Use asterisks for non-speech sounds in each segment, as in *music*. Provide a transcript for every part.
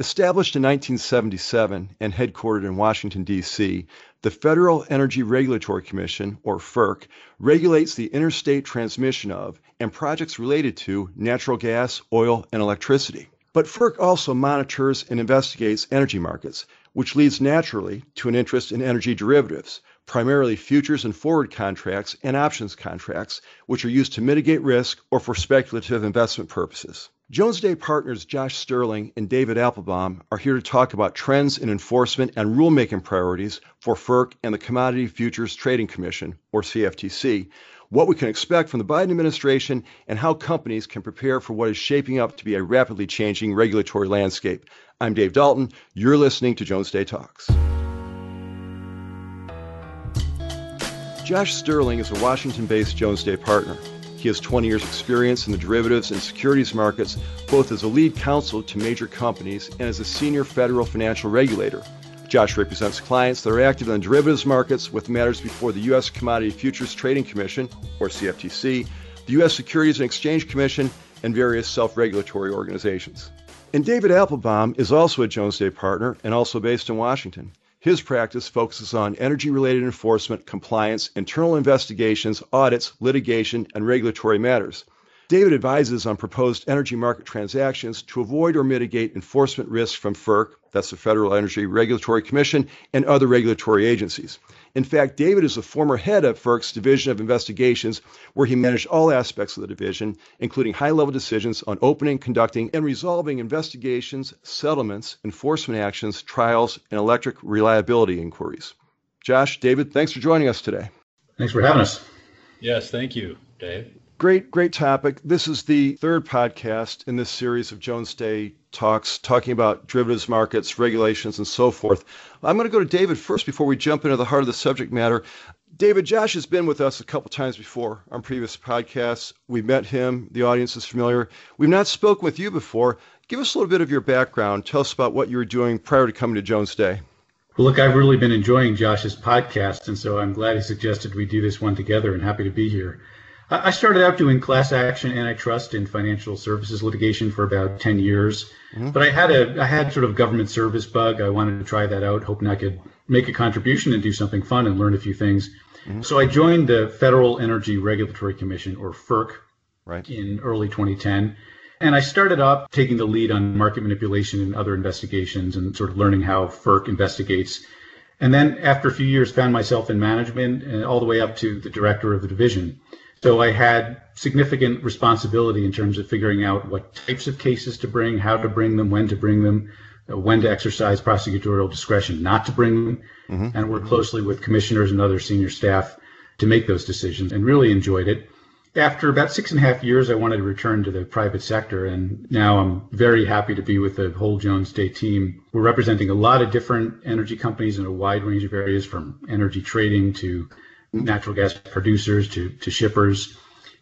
Established in 1977 and headquartered in Washington, D.C., the Federal Energy Regulatory Commission, or FERC, regulates the interstate transmission of and projects related to natural gas, oil, and electricity. But FERC also monitors and investigates energy markets, which leads naturally to an interest in energy derivatives, primarily futures and forward contracts and options contracts, which are used to mitigate risk or for speculative investment purposes. Jones Day partners Josh Sterling and David Applebaum are here to talk about trends in enforcement and rulemaking priorities for FERC and the Commodity Futures Trading Commission, or CFTC, what we can expect from the Biden administration, and how companies can prepare for what is shaping up to be a rapidly changing regulatory landscape. I'm Dave Dalton. You're listening to Jones Day Talks. Josh Sterling is a Washington based Jones Day partner. He has 20 years' experience in the derivatives and securities markets, both as a lead counsel to major companies and as a senior federal financial regulator. Josh represents clients that are active in the derivatives markets with matters before the U.S. Commodity Futures Trading Commission, or CFTC, the U.S. Securities and Exchange Commission, and various self regulatory organizations. And David Applebaum is also a Jones Day partner and also based in Washington. His practice focuses on energy related enforcement, compliance, internal investigations, audits, litigation, and regulatory matters. David advises on proposed energy market transactions to avoid or mitigate enforcement risks from FERC, that's the Federal Energy Regulatory Commission, and other regulatory agencies. In fact, David is the former head of FERC's Division of Investigations, where he managed all aspects of the division, including high level decisions on opening, conducting, and resolving investigations, settlements, enforcement actions, trials, and electric reliability inquiries. Josh, David, thanks for joining us today. Thanks for having us. Yes, thank you, Dave. Great, great topic. This is the third podcast in this series of Jones Day talks, talking about derivatives markets, regulations, and so forth. I'm going to go to David first before we jump into the heart of the subject matter. David, Josh has been with us a couple times before on previous podcasts. We've met him. The audience is familiar. We've not spoken with you before. Give us a little bit of your background. Tell us about what you were doing prior to coming to Jones Day. Well, look, I've really been enjoying Josh's podcast, and so I'm glad he suggested we do this one together and happy to be here. I started out doing class action antitrust and financial services litigation for about 10 years. Mm-hmm. But I had a I had sort of government service bug. I wanted to try that out, hoping I could make a contribution and do something fun and learn a few things. Mm-hmm. So I joined the Federal Energy Regulatory Commission or FERC right. in early 2010. And I started off taking the lead on market manipulation and other investigations and sort of learning how FERC investigates. And then after a few years found myself in management and all the way up to the director of the division. So I had significant responsibility in terms of figuring out what types of cases to bring, how to bring them, when to bring them, uh, when to exercise prosecutorial discretion not to bring them, mm-hmm. and work closely with commissioners and other senior staff to make those decisions and really enjoyed it. After about six and a half years, I wanted to return to the private sector, and now I'm very happy to be with the whole Jones Day team. We're representing a lot of different energy companies in a wide range of areas from energy trading to natural gas producers to, to shippers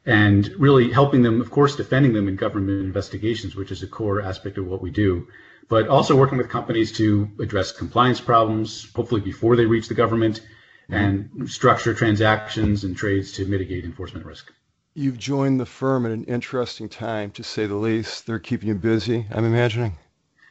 and really helping them, of course, defending them in government investigations, which is a core aspect of what we do, but also working with companies to address compliance problems, hopefully before they reach the government, and structure transactions and trades to mitigate enforcement risk. You've joined the firm at an interesting time, to say the least. They're keeping you busy, I'm imagining.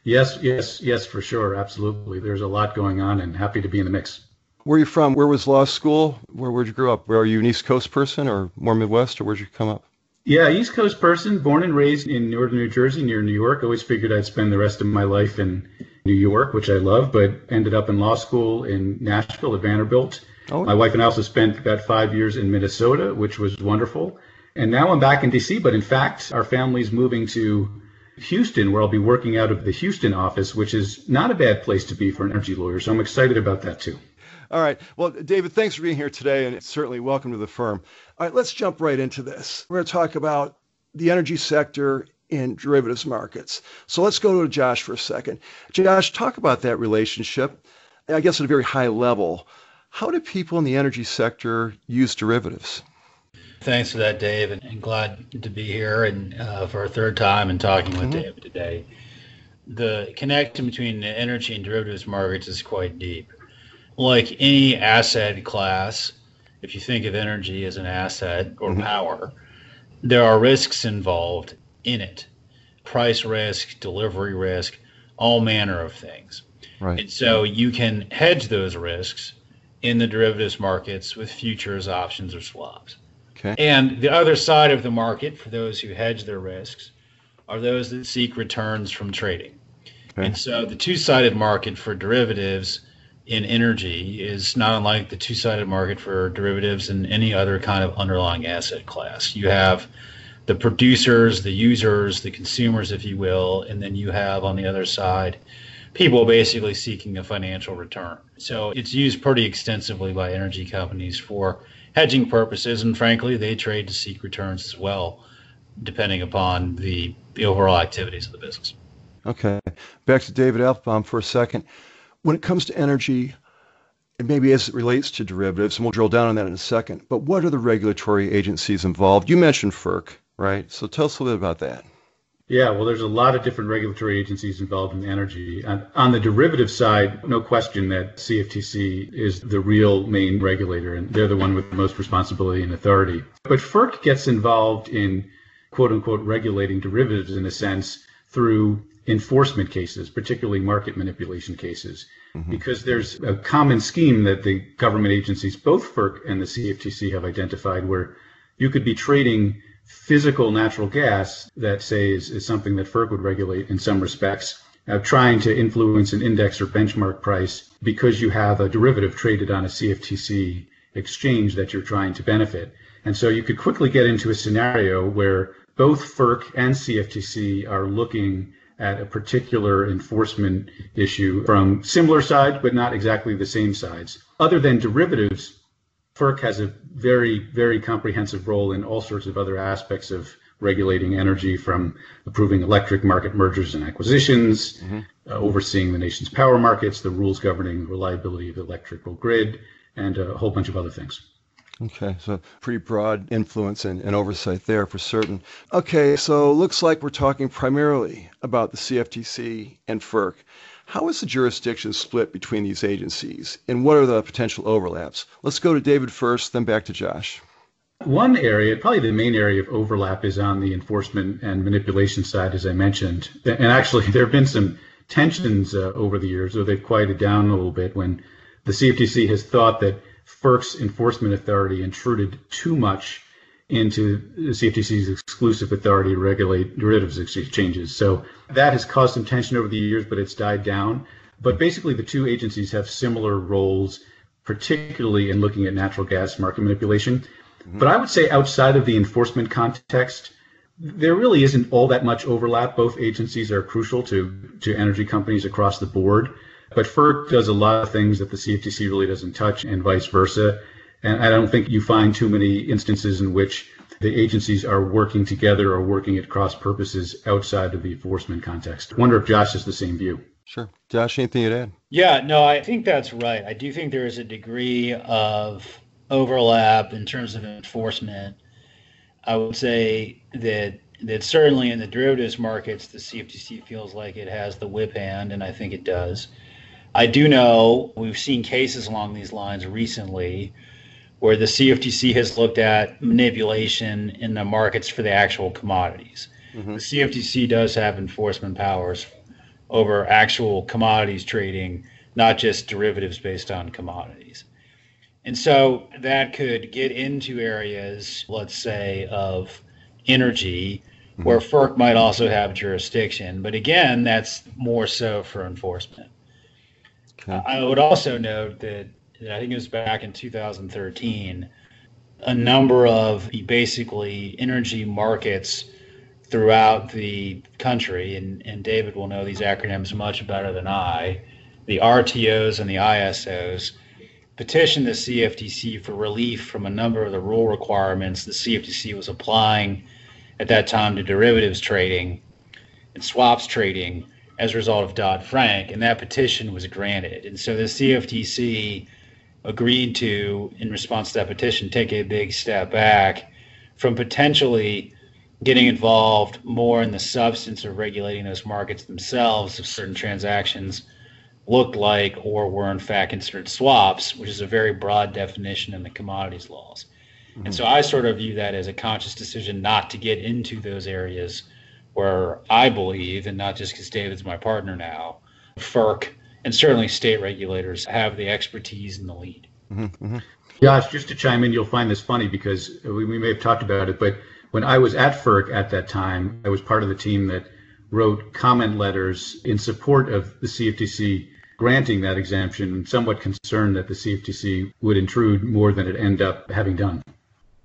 Yes, yes, yes, for sure. Absolutely. There's a lot going on and happy to be in the mix. Where are you from? Where was law school? Where where'd you grow up? Where are you an East Coast person or more Midwest, or where'd you come up? Yeah, East Coast person, born and raised in northern New Jersey, near New York. Always figured I'd spend the rest of my life in New York, which I love, but ended up in law school in Nashville at Vanderbilt. Oh. My wife and I also spent about five years in Minnesota, which was wonderful. And now I'm back in DC, but in fact, our family's moving to Houston, where I'll be working out of the Houston office, which is not a bad place to be for an energy lawyer. So I'm excited about that too. All right. Well, David, thanks for being here today, and certainly welcome to the firm. All right, let's jump right into this. We're going to talk about the energy sector in derivatives markets. So let's go to Josh for a second. Josh, talk about that relationship, I guess at a very high level. How do people in the energy sector use derivatives? Thanks for that, Dave, and glad to be here and uh, for a third time and talking with mm-hmm. David today. The connection between the energy and derivatives markets is quite deep like any asset class, if you think of energy as an asset or mm-hmm. power, there are risks involved in it price risk, delivery risk, all manner of things. Right. And so you can hedge those risks in the derivatives markets with futures, options, or swaps. Okay. And the other side of the market, for those who hedge their risks, are those that seek returns from trading. Okay. And so the two sided market for derivatives in energy is not unlike the two sided market for derivatives in any other kind of underlying asset class. You have the producers, the users, the consumers, if you will, and then you have on the other side people basically seeking a financial return. So it's used pretty extensively by energy companies for hedging purposes, and frankly, they trade to seek returns as well, depending upon the, the overall activities of the business. Okay. Back to David Applebaum for a second. When it comes to energy, and maybe as it relates to derivatives, and we'll drill down on that in a second, but what are the regulatory agencies involved? You mentioned FERC, right? So tell us a little bit about that. Yeah, well, there's a lot of different regulatory agencies involved in energy. And on the derivative side, no question that CFTC is the real main regulator, and they're the one with the most responsibility and authority. But FERC gets involved in quote unquote regulating derivatives in a sense through enforcement cases, particularly market manipulation cases, mm-hmm. because there's a common scheme that the government agencies, both FERC and the CFTC, have identified where you could be trading physical natural gas that say is, is something that FERC would regulate in some respects, uh, trying to influence an index or benchmark price because you have a derivative traded on a CFTC exchange that you're trying to benefit. And so you could quickly get into a scenario where both FERC and CFTC are looking at a particular enforcement issue from similar sides, but not exactly the same sides. Other than derivatives, FERC has a very, very comprehensive role in all sorts of other aspects of regulating energy, from approving electric market mergers and acquisitions, mm-hmm. uh, overseeing the nation's power markets, the rules governing reliability of the electrical grid, and a whole bunch of other things. Okay, so pretty broad influence and, and, oversight there for certain. Okay, so looks like we're talking primarily about the CFTC and FERC. How is the jurisdiction split between these agencies, and what are the potential overlaps? Let's go to David first, then back to Josh. One area, probably the main area of overlap, is on the enforcement and manipulation side, as I mentioned. And actually, *laughs* there have been some tensions uh, over the years, though they've quieted down a little bit when the CFTC has thought that FERC's enforcement authority intruded too much into the CFTC's exclusive authority to regulate derivatives exchanges. So that has caused some tension over the years, but it's died down. But basically, the two agencies have similar roles, particularly in looking at natural gas market manipulation. Mm-hmm. But I would say outside of the enforcement context, there really isn't all that much overlap. Both agencies are crucial to, to energy companies across the board. But FERC does a lot of things that the CFTC really doesn't touch, and vice versa. And I don't think you find too many instances in which the agencies are working together or working at cross purposes outside of the enforcement context. I wonder if Josh has the same view. Sure. Josh, anything to add? Yeah, no, I think that's right. I do think there is a degree of overlap in terms of enforcement. I would say that that certainly in the derivatives markets, the CFTC feels like it has the whip hand, and I think it does. I do know we've seen cases along these lines recently where the CFTC has looked at manipulation in the markets for the actual commodities. Mm-hmm. The CFTC does have enforcement powers over actual commodities trading, not just derivatives based on commodities. And so that could get into areas, let's say, of energy, mm-hmm. where FERC might also have jurisdiction. But again, that's more so for enforcement. I would also note that I think it was back in 2013, a number of basically energy markets throughout the country, and, and David will know these acronyms much better than I, the RTOs and the ISOs petitioned the CFTC for relief from a number of the rule requirements the CFTC was applying at that time to derivatives trading and swaps trading as a result of Dodd Frank, and that petition was granted. And so the CFTC agreed to, in response to that petition, take a big step back from potentially getting involved more in the substance of regulating those markets themselves if certain transactions looked like or were in fact considered swaps, which is a very broad definition in the commodities laws. Mm-hmm. And so I sort of view that as a conscious decision not to get into those areas where I believe, and not just because David's my partner now, FERC and certainly state regulators have the expertise and the lead. Mm-hmm, mm-hmm. Josh, just to chime in, you'll find this funny because we, we may have talked about it, but when I was at FERC at that time, I was part of the team that wrote comment letters in support of the CFTC granting that exemption, and somewhat concerned that the CFTC would intrude more than it ended up having done.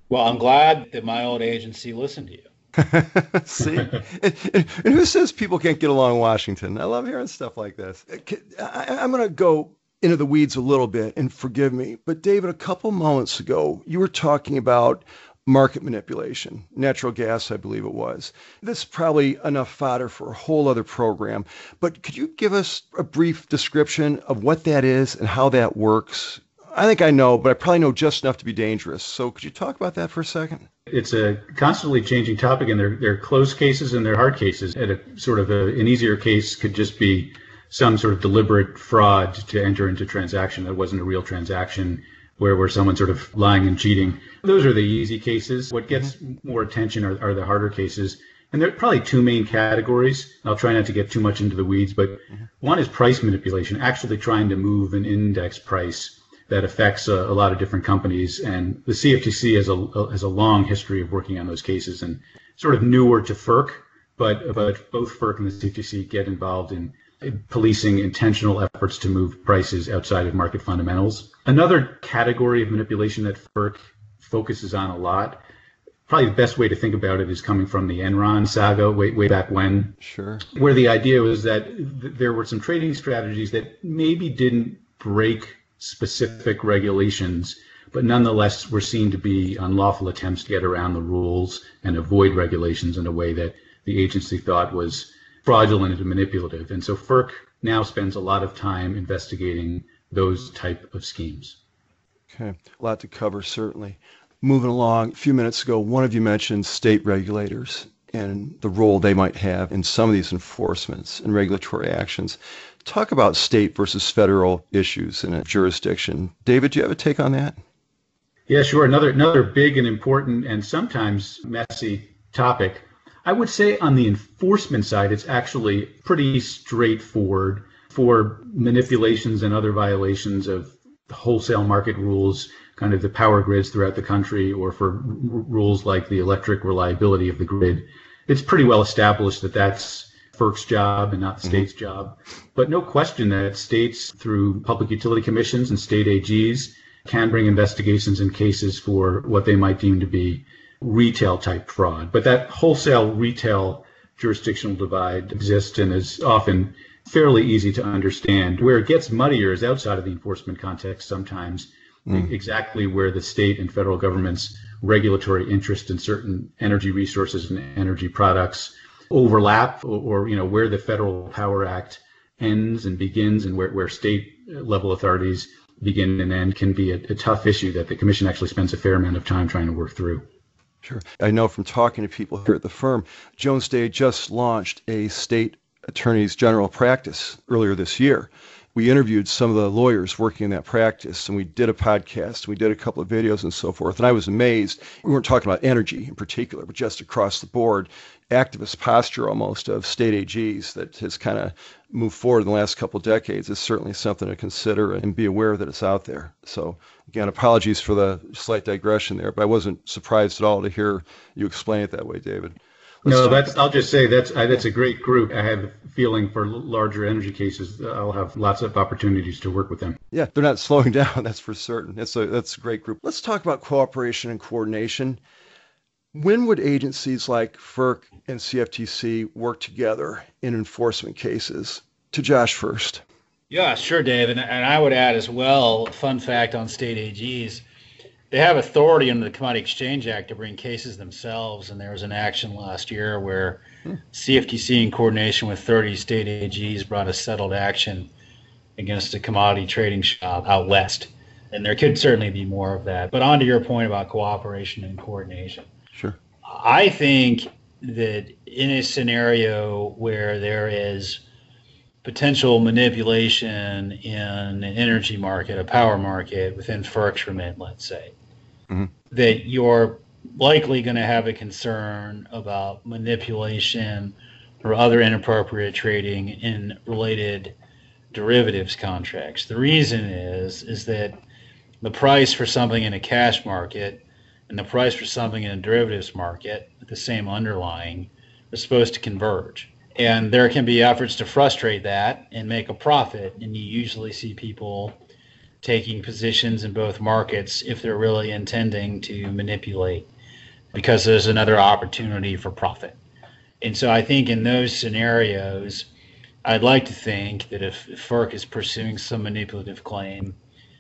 Well, I'm glad that my old agency listened to you. *laughs* See, and, and, who says people can't get along in Washington? I love hearing stuff like this. Uh, I, I'm going to go into the weeds a little bit, and forgive me, but David, a couple moments ago, you were talking about market manipulation, natural gas, I believe it was. This is probably enough fodder for a whole other program, but could you give us a brief description of what that is and how that works? I think I know, but I probably know just enough to be dangerous. So could you talk about that for a second? It's a constantly changing topic, and there, there are closed cases and there are hard cases. At a sort of a, an easier case could just be some sort of deliberate fraud to enter into transaction that wasn't a real transaction where, where someone's sort of lying and cheating. Those are the easy cases. What gets mm-hmm. more attention are, are the harder cases. And there are probably two main categories. I'll try not to get too much into the weeds, but mm-hmm. one is price manipulation, actually trying to move an index price that affects a, a lot of different companies. And the CFTC has a, has a long history of working on those cases and sort of newer to FERC, but, but both FERC and the CFTC get involved in policing intentional efforts to move prices outside of market fundamentals. Another category of manipulation that FERC focuses on a lot, probably the best way to think about it is coming from the Enron saga way, way back when. Sure. Where the idea was that th- there were some trading strategies that maybe didn't break specific regulations, but nonetheless were seen to be unlawful attempts to get around the rules and avoid regulations in a way that the agency thought was fraudulent and manipulative. And so FERC now spends a lot of time investigating those type of schemes. Okay, a lot to cover, certainly. Moving along, a few minutes ago, one of you mentioned state regulators and the role they might have in some of these enforcements and regulatory actions. Talk about state versus federal issues in a jurisdiction. David, do you have a take on that? Yeah, sure. Another another big and important and sometimes messy topic I would say on the enforcement side, it's actually pretty straightforward for manipulations and other violations of wholesale market rules, kind of the power grids throughout the country, or for r- rules like the electric reliability of the grid. It's pretty well established that that's FERC's job and not the mm-hmm. state's job. But no question that states, through public utility commissions and state AGs, can bring investigations and cases for what they might deem to be retail type fraud. But that wholesale retail jurisdictional divide exists and is often fairly easy to understand. Where it gets muddier is outside of the enforcement context sometimes, mm. exactly where the state and federal government's regulatory interest in certain energy resources and energy products overlap or, or you know where the federal power act ends and begins and where, where state level authorities begin and end can be a, a tough issue that the commission actually spends a fair amount of time trying to work through. Sure. I know from talking to people here at the firm, Jones Day just launched a state attorney's general practice earlier this year. We interviewed some of the lawyers working in that practice, and we did a podcast, and we did a couple of videos and so forth. And I was amazed. We weren't talking about energy in particular, but just across the board, activist posture almost of state AGs that has kind of moved forward in the last couple of decades is certainly something to consider and be aware that it's out there. So Again, apologies for the slight digression there, but I wasn't surprised at all to hear you explain it that way, David. Let's no, that's. I'll just say that's that's a great group. I have a feeling for larger energy cases, I'll have lots of opportunities to work with them. Yeah, they're not *laughs* slowing down. That's for certain. That's a that's a great group. Let's talk about cooperation and coordination. When would agencies like FERC and CFTC work together in enforcement cases? To Josh first. Yeah, sure, Dave. And, and I would add as well, fun fact on state AGs, they have authority under the Commodity Exchange Act to bring cases themselves. And there was an action last year where hmm. CFTC, in coordination with 30 state AGs, brought a settled action against a commodity trading shop out west. And there could certainly be more of that. But on to your point about cooperation and coordination. Sure. I think that in a scenario where there is potential manipulation in an energy market, a power market within FERC's remit, let's say, mm-hmm. that your likely going to have a concern about manipulation or other inappropriate trading in related derivatives contracts. The reason is is that the price for something in a cash market and the price for something in a derivatives market, with the same underlying, are supposed to converge. And there can be efforts to frustrate that and make a profit. And you usually see people taking positions in both markets if they're really intending to manipulate because there's another opportunity for profit. And so I think in those scenarios, I'd like to think that if FERC is pursuing some manipulative claim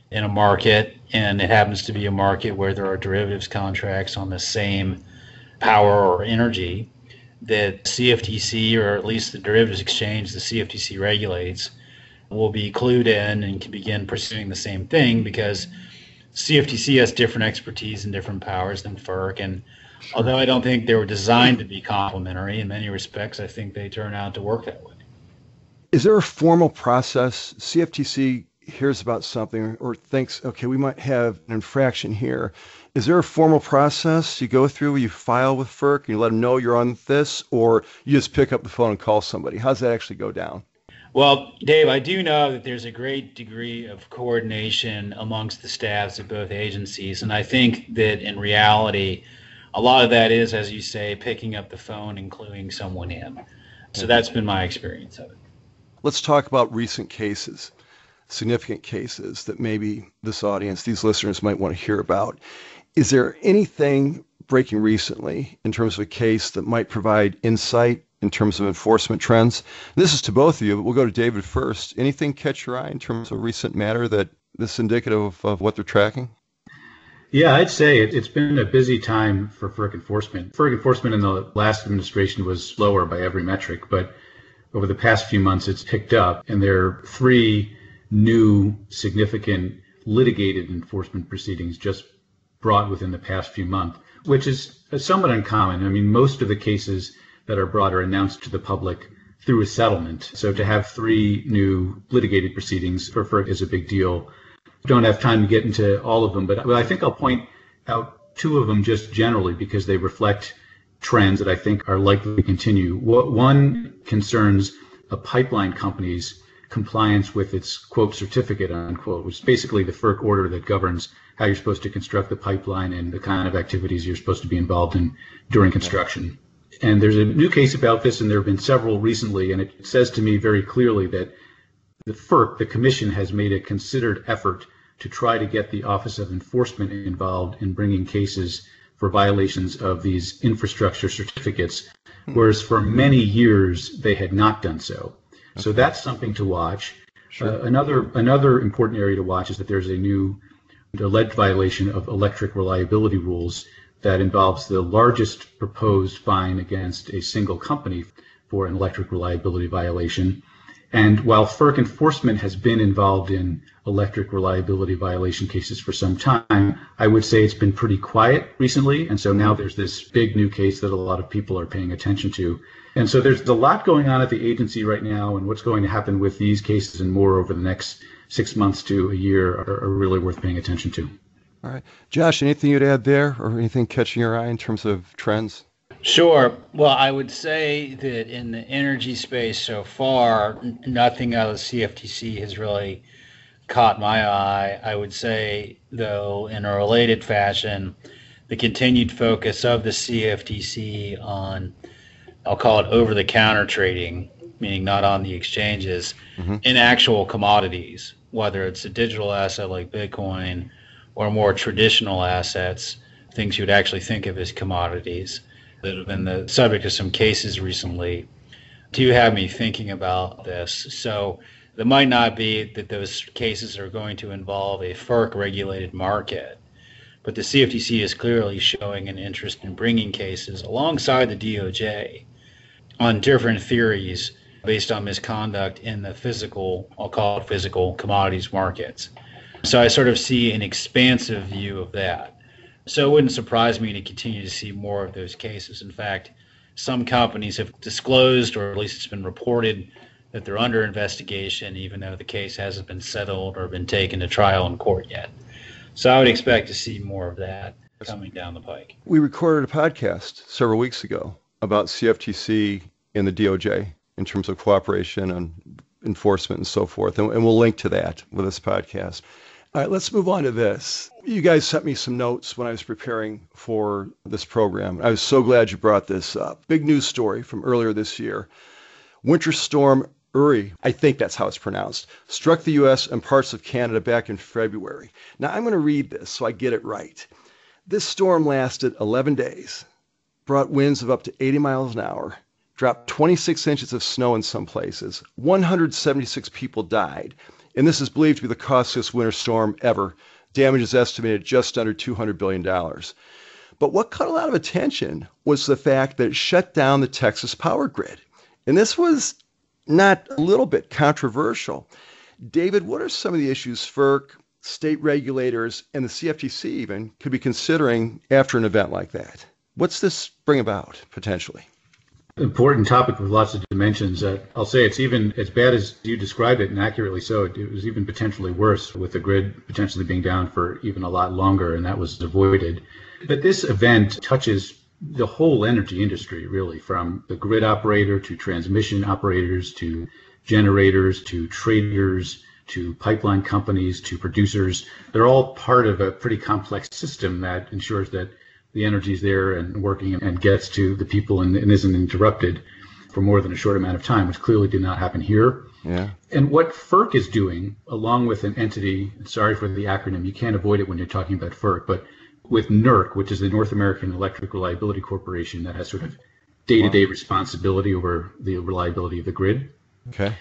in a market and it happens to be a market where there are derivatives contracts on the same power or energy, that CFTC or at least the derivatives exchange the CFTC regulates will be clued in and can begin pursuing the same thing because CFTC has different expertise and different powers than FERC. And although I don't think they were designed to be complementary in many respects, I think they turn out to work that way. Is there a formal process? CFTC hears about something or thinks, okay, we might have an infraction here. Is there a formal process you go through? You file with FERC and you let them know you're on this, or you just pick up the phone and call somebody? How does that actually go down? Well, Dave, I do know that there's a great degree of coordination amongst the staffs of both agencies. And I think that in reality, a lot of that is, as you say, picking up the phone and cluing someone in. So mm-hmm. that's been my experience of it. Let's talk about recent cases, significant cases that maybe this audience, these listeners might want to hear about. Is there anything breaking recently in terms of a case that might provide insight in terms of enforcement trends? This is to both of you, but we'll go to David first. Anything catch your eye in terms of recent matter that that is indicative of, of what they're tracking? Yeah, I'd say it, has been a busy time for FERC enforcement. FERC enforcement in the last administration was slower by every metric, but over the past few months it's picked up, and there are three new significant litigated enforcement proceedings just brought within the past few months, which is somewhat uncommon. I mean, most of the cases that are brought are announced to the public through a settlement. So to have three new litigated proceedings for FERC is a big deal. Don't have time to get into all of them, but I think I'll point out two of them just generally because they reflect trends that I think are likely to continue. One concerns a pipeline company's compliance with its quote certificate unquote, which is basically the FERC order that governs how you're supposed to construct the pipeline and the kind of activities you're supposed to be involved in during construction. And there's a new case about this, and there have been several recently, and it says to me very clearly that the FERC, the Commission, has made a considered effort to try to get the Office of Enforcement involved in bringing cases for violations of these infrastructure certificates, whereas for many years they had not done so. So that's something to watch. Sure. Uh, another another important area to watch is that there's a new alleged violation of electric reliability rules that involves the largest proposed fine against a single company for an electric reliability violation. And while FERC enforcement has been involved in electric reliability violation cases for some time, I would say it's been pretty quiet recently. And so now there's this big new case that a lot of people are paying attention to. And so there's a lot going on at the agency right now, and what's going to happen with these cases and more over the next six months to a year are, are really worth paying attention to. All right. Josh, anything you'd add there or anything catching your eye in terms of trends? Sure. Well, I would say that in the energy space so far, nothing out of the CFTC has really caught my eye. I would say, though, in a related fashion, the continued focus of the CFTC on, I'll call it over the counter trading, meaning not on the exchanges, mm-hmm. in actual commodities, whether it's a digital asset like Bitcoin or more traditional assets, things you would actually think of as commodities that have been the subject of some cases recently, do have me thinking about this. So it might not be that those cases are going to involve a FERC regulated market, but the CFTC is clearly showing an interest in bringing cases alongside the DOJ on different theories based on misconduct in the physical, I'll call it physical commodities markets. So I sort of see an expansive view of that. So it wouldn't surprise me to continue to see more of those cases. In fact, some companies have disclosed, or at least it's been reported, that they're under investigation, even though the case hasn't been settled or been taken to trial in court yet. So I would expect to see more of that. coming down the pike. We recorded a podcast several weeks ago about CFTC and the DOJ in terms of cooperation and enforcement and so forth, and, and we'll link to that with this podcast. All right, let's move on to this. You guys sent me some notes when I was preparing for this program. I was so glad you brought this up. Big news story from earlier this year. Winter storm Uri, I think that's how it's pronounced, struck the U.S. and parts of Canada back in February. Now, I'm going to read this so I get it right. This storm lasted 11 days, brought winds of up to 80 miles an hour, dropped 26 inches of snow in some places, 176 people died, and this is believed to be the costliest winter storm ever. Damage is estimated just under $200 billion. But what caught a lot of attention was the fact that it shut down the Texas power grid. And this was not a little bit controversial. David, what are some of the issues FERC, state regulators, and the CFTC even could be considering after an event like that? What's this bring about potentially? Important topic with lots of dimensions. Uh, I'll say it's even as bad as you described it, and accurately so. It, it was even potentially worse, with the grid potentially being down for even a lot longer, and that was avoided. But this event touches the whole energy industry, really, from the grid operator to transmission operators to generators to traders to pipeline companies to producers. They're all part of a pretty complex system that ensures that the energy is there and working and gets to the people and, and isn't interrupted for more than a short amount of time, which clearly did not happen here. Yeah. And what FERC is doing, along with an entity, sorry for the acronym, you can't avoid it when you're talking about FERC, but with NERC, which is the North American Electric Reliability Corporation, that has sort of day-to-day responsibility over the reliability of the grid. Okay.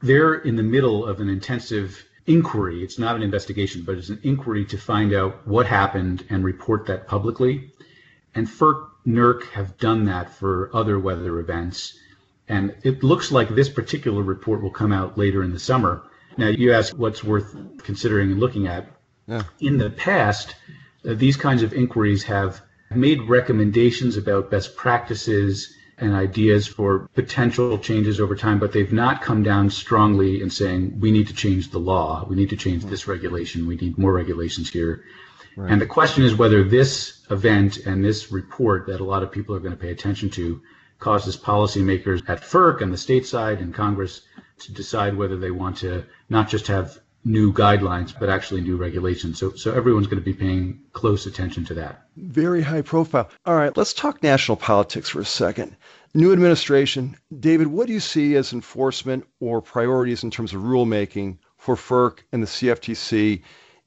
They're in the middle of an intensive inquiry. It's not an investigation, but it's an inquiry to find out what happened and report that publicly. And FERC, NERC have done that for other weather events. And it looks like this particular report will come out later in the summer. Now, you ask what's worth considering and looking at. Yeah. In the past, uh, these kinds of inquiries have made recommendations about best practices and ideas for potential changes over time, but they've not come down strongly in saying we need to change the law, we need to change this regulation, we need more regulations here. Right. And the question is whether this event and this report that a lot of people are going to pay attention to causes policymakers at FERC and the state side and Congress to decide whether they want to not just have new guidelines, but actually new regulations. So, so everyone's going to be paying close attention to that. Very high profile. All right, let's talk national politics for a second. New administration. David, what do you see as enforcement or priorities in terms of rulemaking for FERC and the CFTC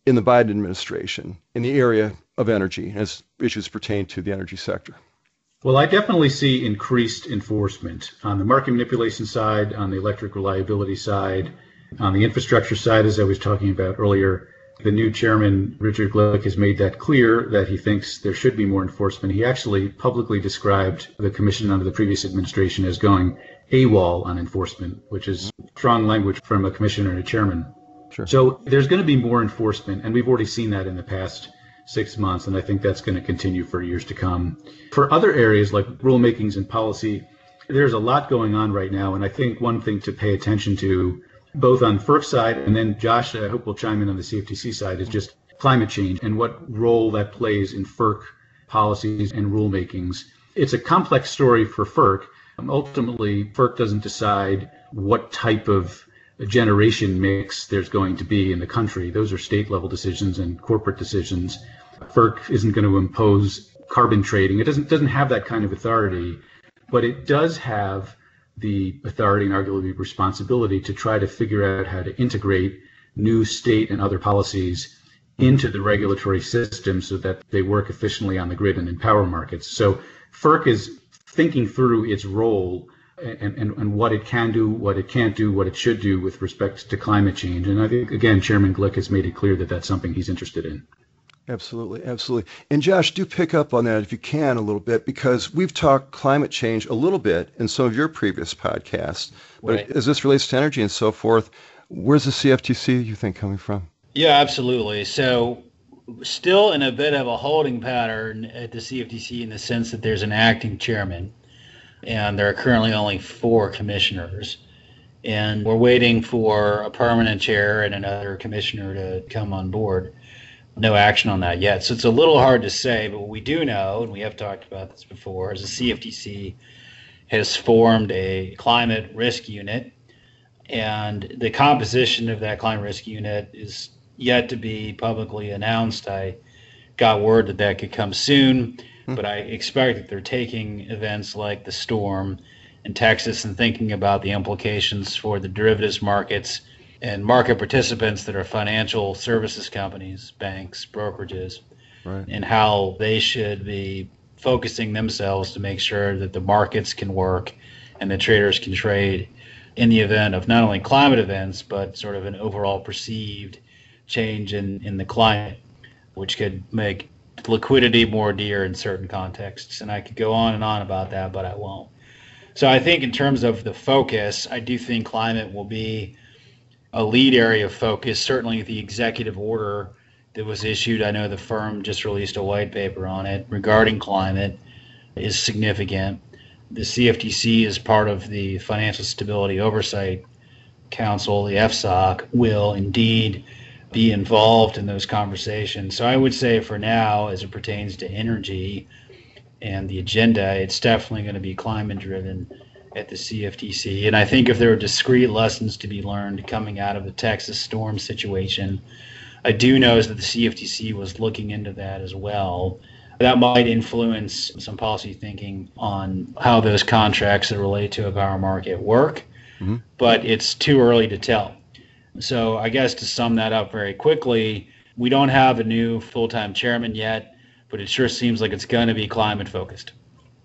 in the Biden administration in the area of energy as issues pertain to the energy sector? Well, I definitely see increased enforcement on the market manipulation side, on the electric reliability side, on the infrastructure side, as I was talking about earlier, the new chairman, Richard Glick, has made that clear that he thinks there should be more enforcement. He actually publicly described the commission under the previous administration as going AWOL on enforcement, which is strong language from a commissioner and a chairman. Sure. So there's going to be more enforcement, and we've already seen that in the past six months, and I think that's going to continue for years to come. For other areas like rulemakings and policy, there's a lot going on right now, and I think one thing to pay attention to both on FERC side and then Josh, I hope will chime in on the CFTC side, is just climate change and what role that plays in FERC policies and rulemakings. It's a complex story for FERC. Ultimately, FERC doesn't decide what type of generation mix there's going to be in the country. Those are state level decisions and corporate decisions. FERC isn't going to impose carbon trading. It doesn't doesn't have that kind of authority, but it does have the authority and arguably responsibility to try to figure out how to integrate new state and other policies into the regulatory system so that they work efficiently on the grid and in power markets. So FERC is thinking through its role and, and, and what it can do, what it can't do, what it should do with respect to climate change. And I think, again, Chairman Glick has made it clear that that's something he's interested in. Absolutely, absolutely. And Josh, do pick up on that if you can a little bit, because we've talked climate change a little bit in some of your previous podcasts. But right. as this relates to energy and so forth, where's the CFTC you think coming from? Yeah, absolutely. So still in a bit of a holding pattern at the CFTC in the sense that there's an acting chairman, and there are currently only four commissioners. And we're waiting for a permanent chair and another commissioner to come on board no action on that yet. So it's a little hard to say, but what we do know, and we have talked about this before, is the CFTC has formed a climate risk unit, and the composition of that climate risk unit is yet to be publicly announced. I got word that that could come soon, hmm. but I expect that they're taking events like the storm in Texas and thinking about the implications for the derivatives markets and market participants that are financial services companies, banks, brokerages, right. and how they should be focusing themselves to make sure that the markets can work and the traders can trade in the event of not only climate events, but sort of an overall perceived change in, in the climate, which could make liquidity more dear in certain contexts. And I could go on and on about that, but I won't. So I think in terms of the focus, I do think climate will be a lead area of focus. Certainly, the executive order that was issued, I know the firm just released a white paper on it regarding climate, is significant. The CFTC, is part of the Financial Stability Oversight Council, the FSOC, will indeed be involved in those conversations. So I would say for now, as it pertains to energy, and the agenda, it's definitely going to be climate driven at the CFTC. And I think if there are discrete lessons to be learned coming out of the Texas storm situation, I do know is that the CFTC was looking into that as well. That might influence some policy thinking on how those contracts that relate to a power market work, mm-hmm. but it's too early to tell. So, I guess to sum that up very quickly, we don't have a new full time chairman yet but it sure seems like it's going to be climate focused.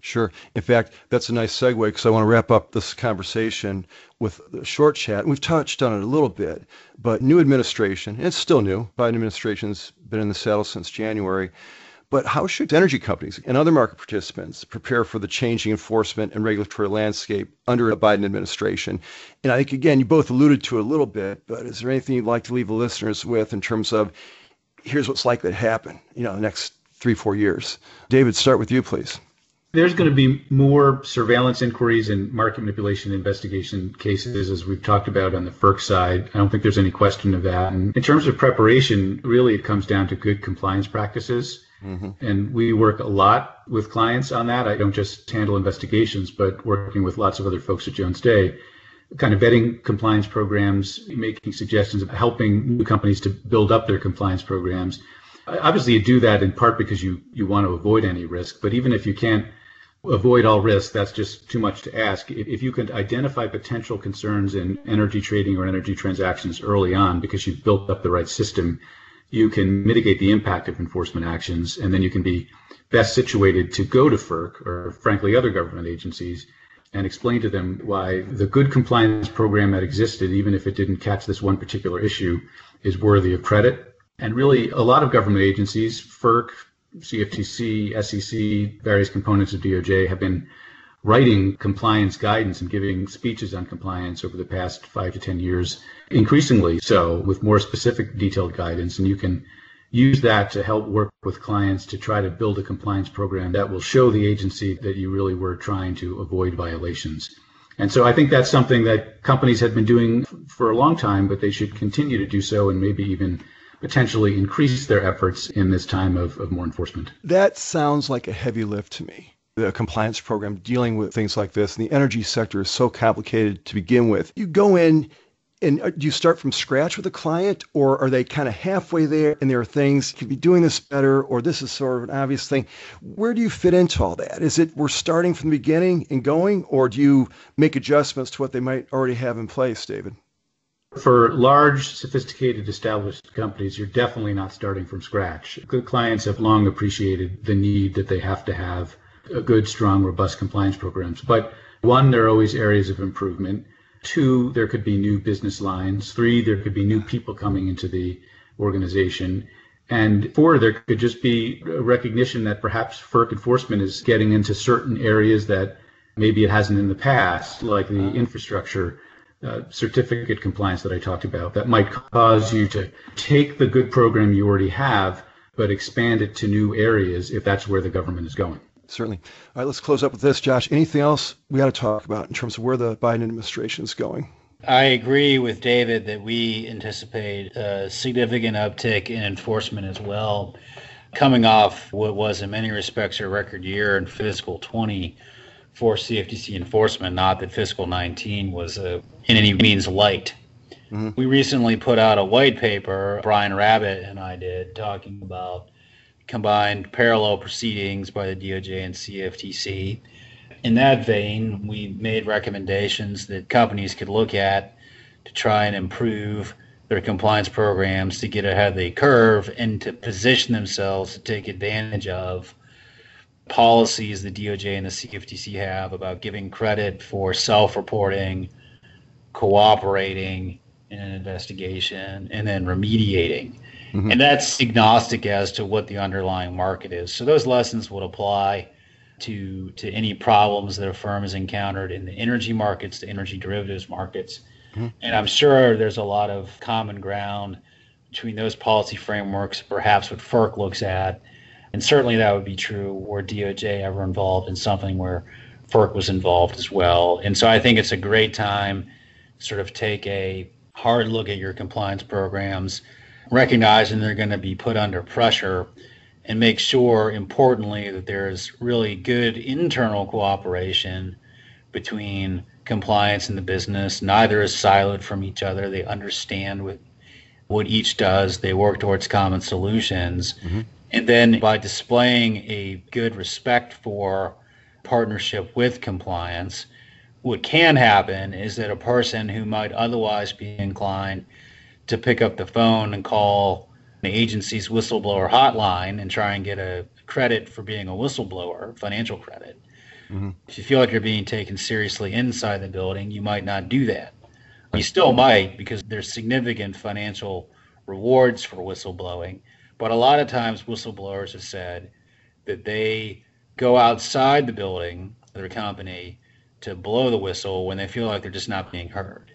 Sure. In fact, that's a nice segue because I want to wrap up this conversation with a short chat. We've touched on it a little bit, but new administration, it's still new. Biden administration's been in the saddle since January. But how should energy companies and other market participants prepare for the changing enforcement and regulatory landscape under a Biden administration? And I think, again, you both alluded to it a little bit, but is there anything you'd like to leave the listeners with in terms of here's what's likely to happen, you know, the next three, four years. David, start with you, please. There's going to be more surveillance inquiries and market manipulation investigation cases, as we've talked about on the FERC side. I don't think there's any question of that. And in terms of preparation, really it comes down to good compliance practices. Mm-hmm. And we work a lot with clients on that. I don't just handle investigations, but working with lots of other folks at Jones Day, kind of vetting compliance programs, making suggestions of helping new companies to build up their compliance programs obviously you do that in part because you you want to avoid any risk but even if you can't avoid all risk that's just too much to ask. If, if you can identify potential concerns in energy trading or energy transactions early on because you've built up the right system you can mitigate the impact of enforcement actions and then you can be best situated to go to FERC or frankly other government agencies and explain to them why the good compliance program that existed even if it didn't catch this one particular issue is worthy of credit. And really, a lot of government agencies, FERC, CFTC, SEC, various components of DOJ have been writing compliance guidance and giving speeches on compliance over the past five to 10 years, increasingly so with more specific detailed guidance. And you can use that to help work with clients to try to build a compliance program that will show the agency that you really were trying to avoid violations. And so I think that's something that companies have been doing for a long time, but they should continue to do so and maybe even potentially increase their efforts in this time of, of more enforcement. That sounds like a heavy lift to me. The compliance program dealing with things like this, and the energy sector is so complicated to begin with. You go in and uh, do you start from scratch with a client or are they kind of halfway there and there are things could be doing this better or this is sort of an obvious thing where do you fit into all that is it we're starting from the beginning and going or do you make adjustments to what they might already have in place david for large, sophisticated, established companies, you're definitely not starting from scratch. Good clients have long appreciated the need that they have to have good, strong, robust compliance programs. But one, there are always areas of improvement. Two, there could be new business lines. Three, there could be new people coming into the organization. And four, there could just be recognition that perhaps FERC enforcement is getting into certain areas that maybe it hasn't in the past, like the infrastructure uh, certificate compliance that I talked about that might cause you to take the good program you already have, but expand it to new areas if that's where the government is going. Certainly. All right, let's close up with this, Josh. Anything else we got to talk about in terms of where the Biden administration is going? I agree with David that we anticipate a significant uptick in enforcement as well, coming off what was in many respects a record year in fiscal 20 for CFTC enforcement, not that fiscal 19 was a, in any means light. Mm-hmm. We recently put out a white paper, Brian Rabbitt and I did, talking about combined parallel proceedings by the DOJ and CFTC in that vein, we made recommendations that companies could look at to try and improve their compliance programs to get ahead of the curve and to position themselves to take advantage of policies the DOJ and the CFTC have about giving credit for self reporting, cooperating in an investigation, and then remediating. Mm-hmm. And that's agnostic as to what the underlying market is. So those lessons would apply to to any problems that a firm has encountered in the energy markets, the energy derivatives markets. Mm-hmm. And I'm sure there's a lot of common ground between those policy frameworks, perhaps what FERC looks at. And certainly that would be true were DOJ ever involved in something where FERC was involved as well. And so I think it's a great time sort of take a hard look at your compliance programs, recognizing they're going to be put under pressure and make sure, importantly, that there's really good internal cooperation between compliance and the business. Neither is siloed from each other. They understand what, what each does, they work towards common solutions. Mm-hmm. And then by displaying a good respect for partnership with compliance, what can happen is that a person who might otherwise be inclined to pick up the phone and call the agency's whistleblower hotline and try and get a credit for being a whistleblower, financial credit. Mm-hmm. If you feel like you're being taken seriously inside the building, you might not do that. You still might because there's significant financial rewards for whistleblowing. But a lot of times, whistleblowers have said that they go outside the building, their company, to blow the whistle when they feel like they're just not being heard.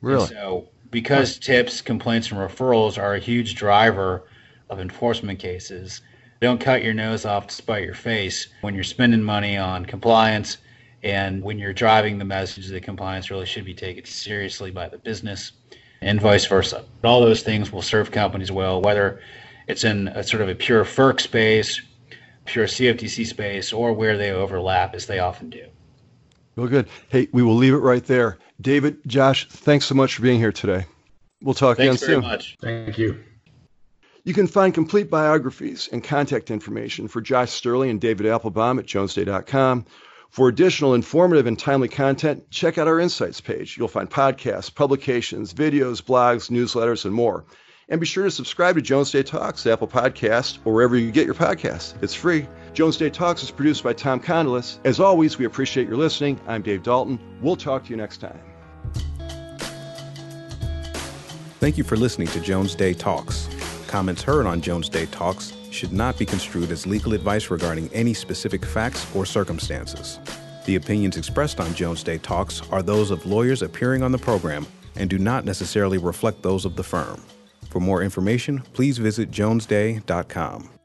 Really? And so because tips, complaints, and referrals are a huge driver of enforcement cases, don't cut your nose off to spite your face when you're spending money on compliance and when you're driving the message that compliance really should be taken seriously by the business and vice versa. All those things will serve companies well, whether it's in a sort of a pure FERC space, pure CFTC space, or where they overlap, as they often do. Well, good. Hey, we will leave it right there. David, Josh, thanks so much for being here today. We'll talk thanks again soon. Thanks very much. Thank you. You can find complete biographies and contact information for Josh Sterling and David Applebaum at jonesday.com. For additional informative and timely content, check out our Insights page. You'll find podcasts, publications, videos, blogs, newsletters, and more. And be sure to subscribe to Jones Day Talks, Apple Podcast, or wherever you get your podcasts. It's free. Jones Day Talks is produced by Tom Condolis. As always, we appreciate your listening. I'm Dave Dalton. We'll talk to you next time. Thank you for listening to Jones Day Talks. Comments heard on Jones Day Talks should not be construed as legal advice regarding any specific facts or circumstances. The opinions expressed on Jones Day Talks are those of lawyers appearing on the program and do not necessarily reflect those of the firm. For more information, please visit jonesday.com.